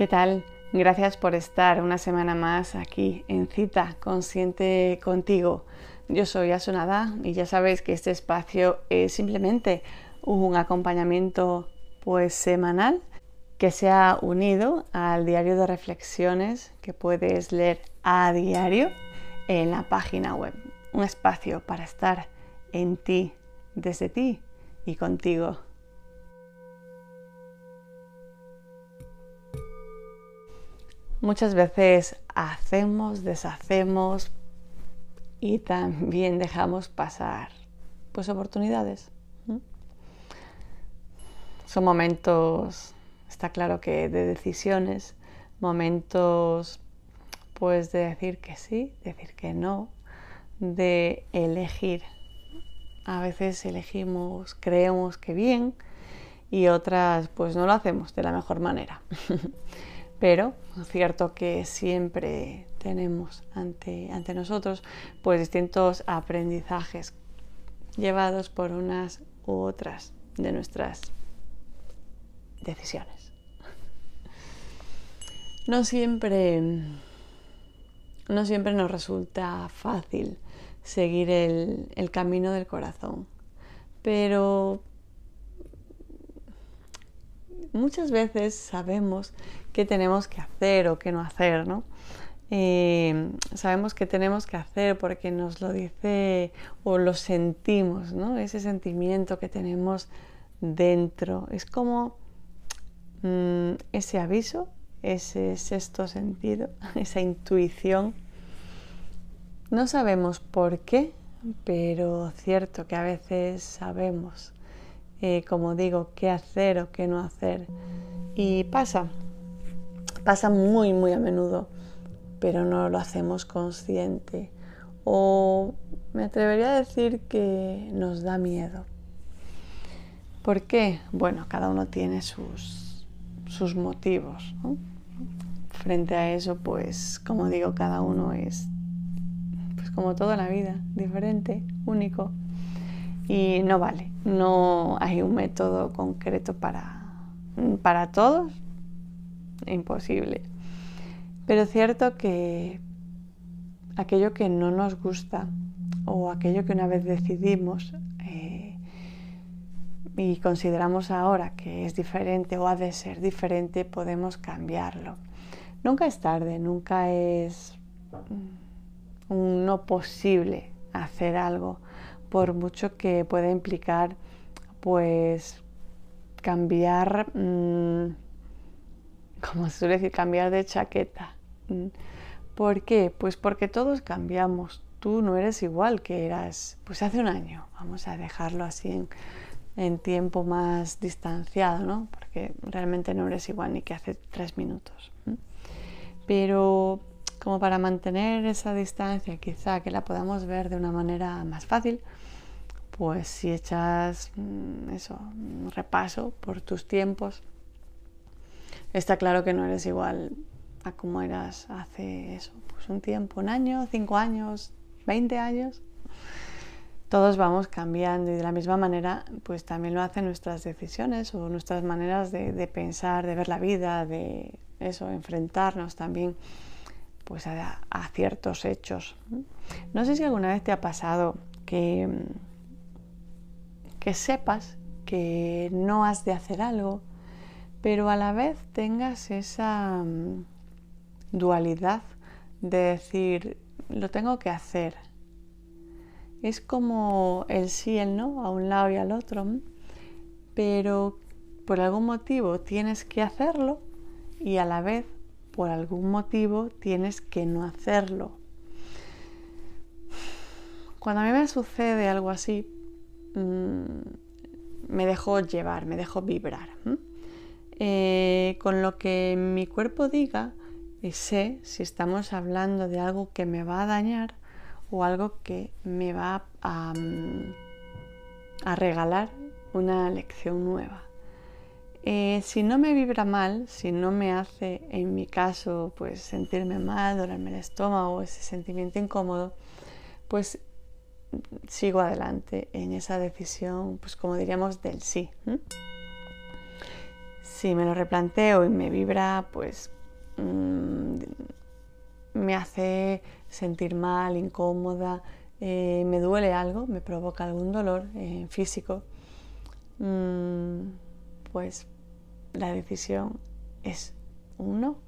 ¿Qué tal? Gracias por estar una semana más aquí en Cita Consciente contigo. Yo soy Asunada y ya sabéis que este espacio es simplemente un acompañamiento pues semanal que se ha unido al diario de reflexiones que puedes leer a diario en la página web. Un espacio para estar en ti, desde ti y contigo. Muchas veces hacemos, deshacemos y también dejamos pasar pues oportunidades. Son momentos, está claro que de decisiones, momentos pues de decir que sí, decir que no, de elegir. A veces elegimos, creemos que bien y otras pues no lo hacemos de la mejor manera. pero es cierto que siempre tenemos ante, ante nosotros pues distintos aprendizajes llevados por unas u otras de nuestras decisiones. No siempre, no siempre nos resulta fácil seguir el, el camino del corazón, pero muchas veces sabemos qué tenemos que hacer o qué no hacer, ¿no? Eh, sabemos que tenemos que hacer porque nos lo dice o lo sentimos, ¿no? Ese sentimiento que tenemos dentro. Es como mm, ese aviso, ese sexto sentido, esa intuición. No sabemos por qué, pero cierto que a veces sabemos eh, como digo, qué hacer o qué no hacer. Y pasa, pasa muy, muy a menudo, pero no lo hacemos consciente. O me atrevería a decir que nos da miedo. ¿Por qué? Bueno, cada uno tiene sus, sus motivos. Frente a eso, pues, como digo, cada uno es, pues como toda la vida, diferente, único y no vale. No hay un método concreto para, para todos. Imposible. Pero es cierto que aquello que no nos gusta o aquello que una vez decidimos eh, y consideramos ahora que es diferente o ha de ser diferente, podemos cambiarlo. Nunca es tarde, nunca es un no posible hacer algo por mucho que pueda implicar pues cambiar, mm, como se suele decir, cambiar de chaqueta. Mm. ¿Por qué? Pues porque todos cambiamos. Tú no eres igual que eras pues hace un año. Vamos a dejarlo así en, en tiempo más distanciado, ¿no? Porque realmente no eres igual ni que hace tres minutos. Pero como para mantener esa distancia, quizá que la podamos ver de una manera más fácil, pues si echas mm, eso, un repaso por tus tiempos, está claro que no eres igual a como eras hace eso, pues un tiempo, un año, cinco años, veinte años. Todos vamos cambiando y de la misma manera, pues también lo hacen nuestras decisiones o nuestras maneras de, pensar, de ver la vida, de eso, enfrentarnos también pues a, ciertos hechos. No sé si alguna vez te ha pasado que que sepas que no has de hacer algo, pero a la vez tengas esa mm, dualidad de decir, lo tengo que hacer. Es como el sí y el no a un lado y al otro, pero por algún motivo tienes que hacerlo y a la vez por algún motivo tienes que no hacerlo. Cuando a mí me sucede algo así, Mm, me dejo llevar, me dejo vibrar. Eh, con lo que mi cuerpo diga, y sé si estamos hablando de algo que me va a dañar o algo que me va a, mm, a regalar una lección nueva. Eh, si no me vibra mal, si no me hace, en mi caso, pues sentirme mal, dolerme el estómago, ese sentimiento incómodo, pues sigo adelante en esa decisión, pues como diríamos, del sí. si me lo replanteo y me vibra, pues mm, me hace sentir mal, incómoda, eh, me duele algo, me provoca algún dolor eh, físico, mm, pues la decisión es un no.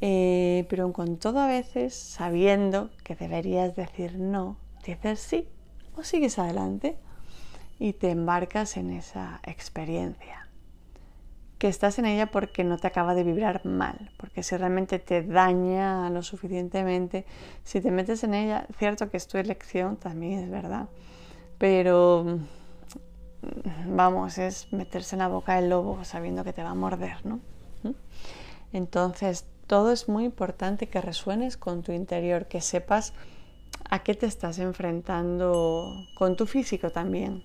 Eh, pero con todo a veces, sabiendo que deberías decir no, dices sí o sigues adelante y te embarcas en esa experiencia. Que estás en ella porque no te acaba de vibrar mal, porque si realmente te daña lo suficientemente, si te metes en ella, cierto que es tu elección, también es verdad, pero vamos, es meterse en la boca del lobo sabiendo que te va a morder, ¿no? ¿Mm? Entonces, todo es muy importante que resuenes con tu interior, que sepas a qué te estás enfrentando con tu físico también.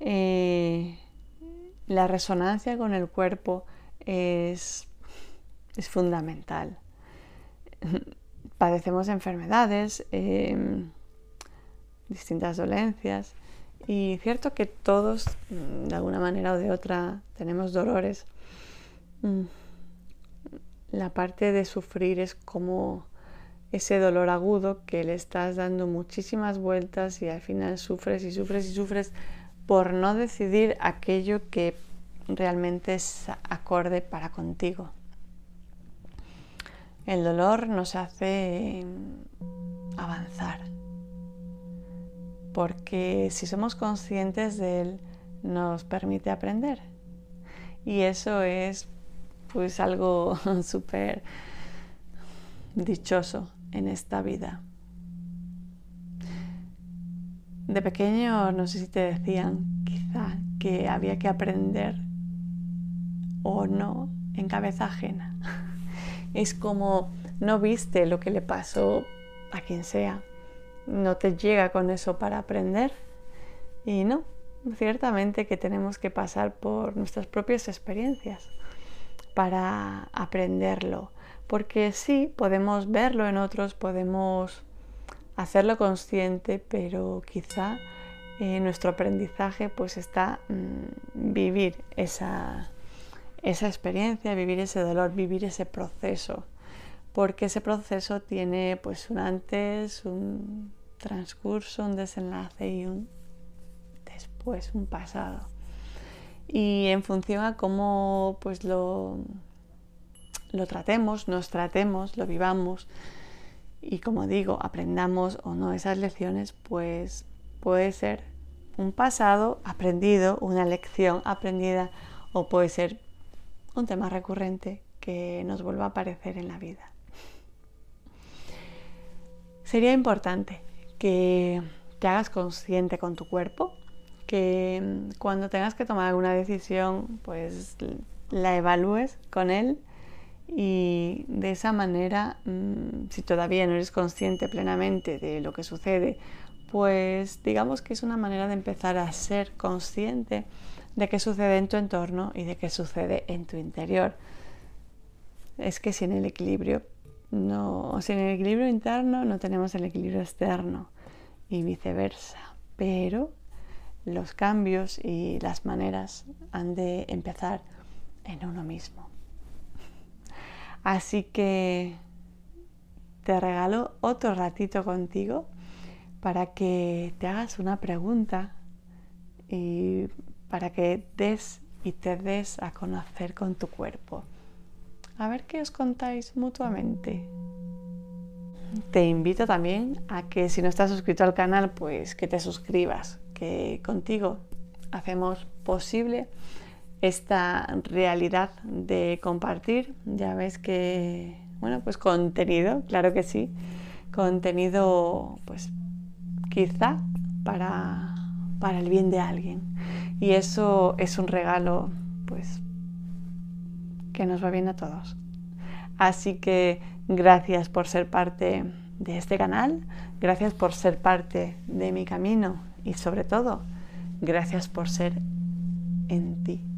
Eh, la resonancia con el cuerpo es, es fundamental. Padecemos enfermedades, em, distintas dolencias y cierto que todos, de alguna manera o de otra, tenemos dolores. Mm, la parte de sufrir es como ese dolor agudo que le estás dando muchísimas vueltas y al final sufres y sufres y sufres por no decidir aquello que realmente es acorde para contigo. El dolor nos hace avanzar, porque si somos conscientes de él, nos permite aprender. Y eso es pues algo súper dichoso en esta vida. De pequeño, no sé si te decían quizá que había que aprender o no en cabeza ajena. Es como no viste lo que le pasó a quien sea, no te llega con eso para aprender. Y no, ciertamente que tenemos que pasar por nuestras propias experiencias para aprenderlo. Porque sí, podemos verlo en otros, podemos hacerlo consciente, pero quizá eh, nuestro aprendizaje pues está mm, vivir esa, esa experiencia, vivir ese dolor, vivir ese proceso, porque ese proceso tiene pues un antes, un transcurso, un desenlace y un después, un pasado. Y en función a cómo pues lo lo tratemos, nos tratemos, lo vivamos y como digo, aprendamos o no esas lecciones, pues puede ser un pasado aprendido, una lección aprendida o puede ser un tema recurrente que nos vuelva a aparecer en la vida. Sería importante que te hagas consciente con tu cuerpo, que cuando tengas que tomar alguna decisión, pues la evalúes con él y de esa manera, mm, si todavía no eres consciente plenamente de lo que sucede, pues digamos que es una manera de empezar a ser consciente de qué sucede en tu entorno y de qué sucede en tu interior. Es que sin el equilibrio, no, sin el equilibrio interno no tenemos el equilibrio externo y viceversa. Pero los cambios y las maneras han de empezar en uno mismo. Así que te regalo otro ratito contigo para que te hagas una pregunta y para que des y te des a conocer con tu cuerpo. A ver qué os contáis mutuamente. Te invito también a que si no estás suscrito al canal, pues que te suscribas, que contigo hacemos posible esta realidad de compartir. Ya ves que, bueno, pues contenido, claro que sí, contenido, pues quizá para, para el bien de alguien. Y eso es un regalo, pues, que nos va bien a todos. Así que gracias por ser parte de este canal, gracias por ser parte de mi camino y sobre todo, gracias por ser en ti.